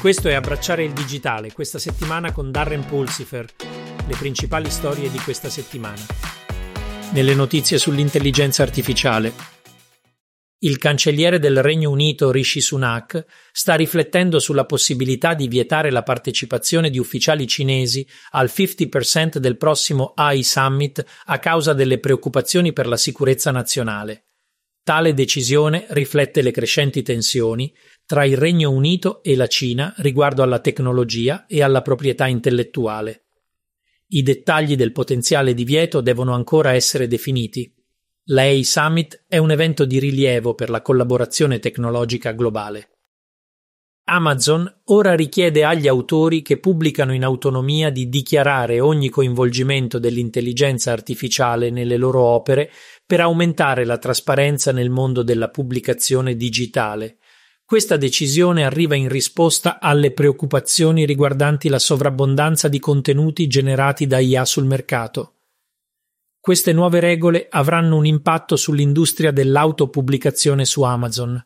Questo è Abbracciare il digitale, questa settimana con Darren Pulsifer, le principali storie di questa settimana. Nelle notizie sull'intelligenza artificiale. Il cancelliere del Regno Unito Rishi Sunak sta riflettendo sulla possibilità di vietare la partecipazione di ufficiali cinesi al 50% del prossimo AI Summit a causa delle preoccupazioni per la sicurezza nazionale. Tale decisione riflette le crescenti tensioni tra il Regno Unito e la Cina riguardo alla tecnologia e alla proprietà intellettuale. I dettagli del potenziale divieto devono ancora essere definiti. L'AI Summit è un evento di rilievo per la collaborazione tecnologica globale. Amazon ora richiede agli autori che pubblicano in autonomia di dichiarare ogni coinvolgimento dell'intelligenza artificiale nelle loro opere per aumentare la trasparenza nel mondo della pubblicazione digitale questa decisione arriva in risposta alle preoccupazioni riguardanti la sovrabbondanza di contenuti generati da IA sul mercato. Queste nuove regole avranno un impatto sull'industria dell'autopubblicazione su Amazon.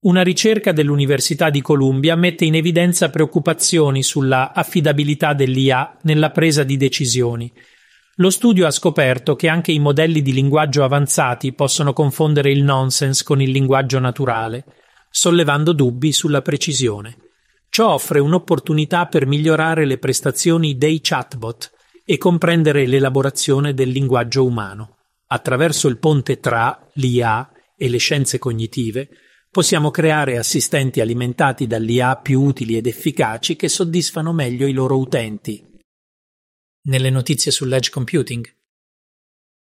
Una ricerca dell'Università di Columbia mette in evidenza preoccupazioni sulla affidabilità dell'IA nella presa di decisioni. Lo studio ha scoperto che anche i modelli di linguaggio avanzati possono confondere il nonsense con il linguaggio naturale sollevando dubbi sulla precisione. Ciò offre un'opportunità per migliorare le prestazioni dei chatbot e comprendere l'elaborazione del linguaggio umano. Attraverso il ponte tra l'IA e le scienze cognitive, possiamo creare assistenti alimentati dall'IA più utili ed efficaci che soddisfano meglio i loro utenti. Nelle notizie sull'edge computing.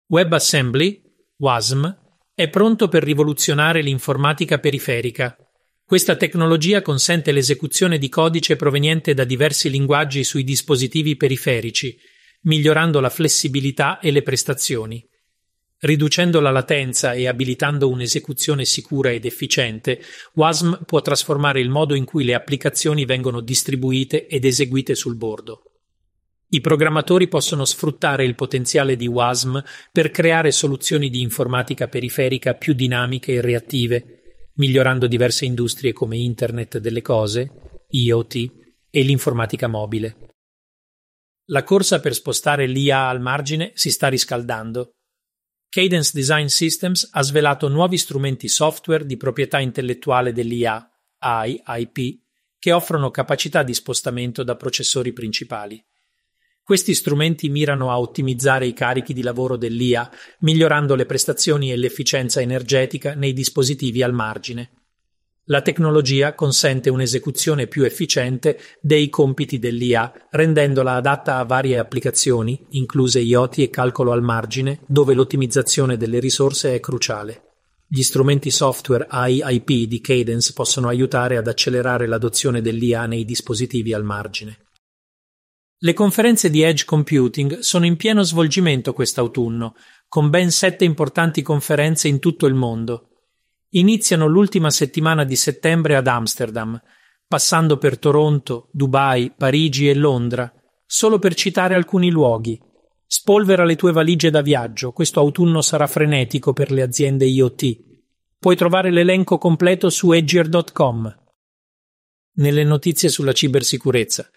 WebAssembly, WASM, è pronto per rivoluzionare l'informatica periferica. Questa tecnologia consente l'esecuzione di codice proveniente da diversi linguaggi sui dispositivi periferici, migliorando la flessibilità e le prestazioni. Riducendo la latenza e abilitando un'esecuzione sicura ed efficiente, WASM può trasformare il modo in cui le applicazioni vengono distribuite ed eseguite sul bordo. I programmatori possono sfruttare il potenziale di WASM per creare soluzioni di informatica periferica più dinamiche e reattive, migliorando diverse industrie come Internet delle cose, IoT e l'informatica mobile. La corsa per spostare l'IA al margine si sta riscaldando. Cadence Design Systems ha svelato nuovi strumenti software di proprietà intellettuale dell'IA, AI, IP, che offrono capacità di spostamento da processori principali. Questi strumenti mirano a ottimizzare i carichi di lavoro dell'IA, migliorando le prestazioni e l'efficienza energetica nei dispositivi al margine. La tecnologia consente un'esecuzione più efficiente dei compiti dell'IA, rendendola adatta a varie applicazioni, incluse IoT e calcolo al margine, dove l'ottimizzazione delle risorse è cruciale. Gli strumenti software AIP di Cadence possono aiutare ad accelerare l'adozione dell'IA nei dispositivi al margine. Le conferenze di Edge Computing sono in pieno svolgimento quest'autunno, con ben sette importanti conferenze in tutto il mondo. Iniziano l'ultima settimana di settembre ad Amsterdam, passando per Toronto, Dubai, Parigi e Londra, solo per citare alcuni luoghi. Spolvera le tue valigie da viaggio, questo autunno sarà frenetico per le aziende IoT. Puoi trovare l'elenco completo su edgier.com. Nelle notizie sulla cibersicurezza.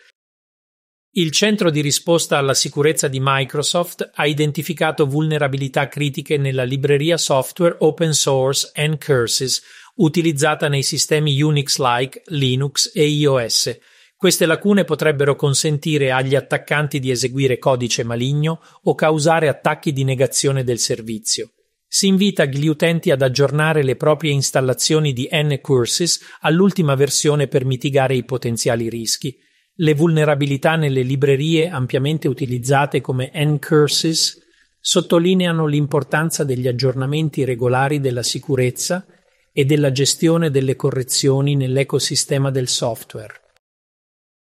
Il centro di risposta alla sicurezza di Microsoft ha identificato vulnerabilità critiche nella libreria software open source Ncurses utilizzata nei sistemi Unix-like, Linux e iOS. Queste lacune potrebbero consentire agli attaccanti di eseguire codice maligno o causare attacchi di negazione del servizio. Si invita gli utenti ad aggiornare le proprie installazioni di Ncurses all'ultima versione per mitigare i potenziali rischi. Le vulnerabilità nelle librerie ampiamente utilizzate come ncurses sottolineano l'importanza degli aggiornamenti regolari della sicurezza e della gestione delle correzioni nell'ecosistema del software.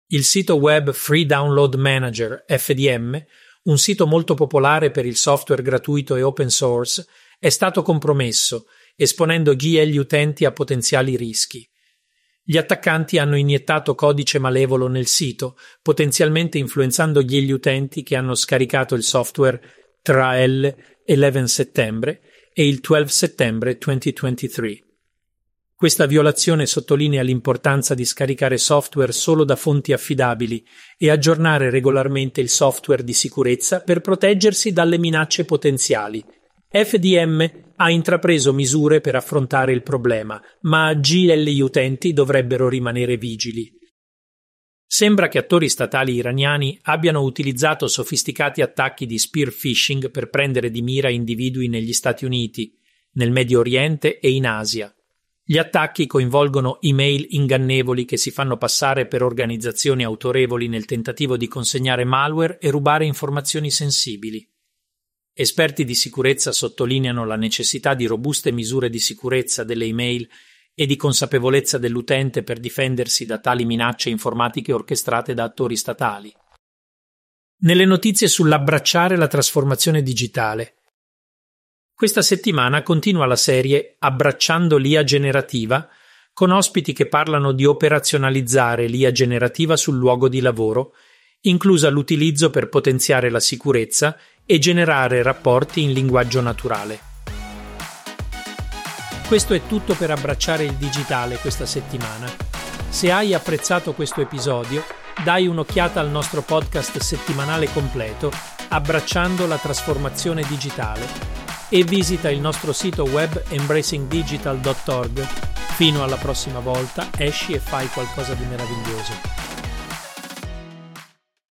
Il sito web Free Download Manager FDM, un sito molto popolare per il software gratuito e open source, è stato compromesso, esponendo gli e gli utenti a potenziali rischi. Gli attaccanti hanno iniettato codice malevolo nel sito, potenzialmente influenzando gli utenti che hanno scaricato il software tra il 11 settembre e il 12 settembre 2023. Questa violazione sottolinea l'importanza di scaricare software solo da fonti affidabili e aggiornare regolarmente il software di sicurezza per proteggersi dalle minacce potenziali. FDM ha intrapreso misure per affrontare il problema, ma GL gli utenti dovrebbero rimanere vigili. Sembra che attori statali iraniani abbiano utilizzato sofisticati attacchi di spear phishing per prendere di mira individui negli Stati Uniti, nel Medio Oriente e in Asia. Gli attacchi coinvolgono email ingannevoli che si fanno passare per organizzazioni autorevoli nel tentativo di consegnare malware e rubare informazioni sensibili. Esperti di sicurezza sottolineano la necessità di robuste misure di sicurezza delle email e di consapevolezza dell'utente per difendersi da tali minacce informatiche orchestrate da attori statali. Nelle notizie sull'abbracciare la trasformazione digitale, questa settimana continua la serie Abbracciando l'IA generativa con ospiti che parlano di operazionalizzare l'IA generativa sul luogo di lavoro, inclusa l'utilizzo per potenziare la sicurezza e generare rapporti in linguaggio naturale. Questo è tutto per abbracciare il digitale questa settimana. Se hai apprezzato questo episodio, dai un'occhiata al nostro podcast settimanale completo Abbracciando la trasformazione digitale e visita il nostro sito web embracingdigital.org. Fino alla prossima volta, esci e fai qualcosa di meraviglioso.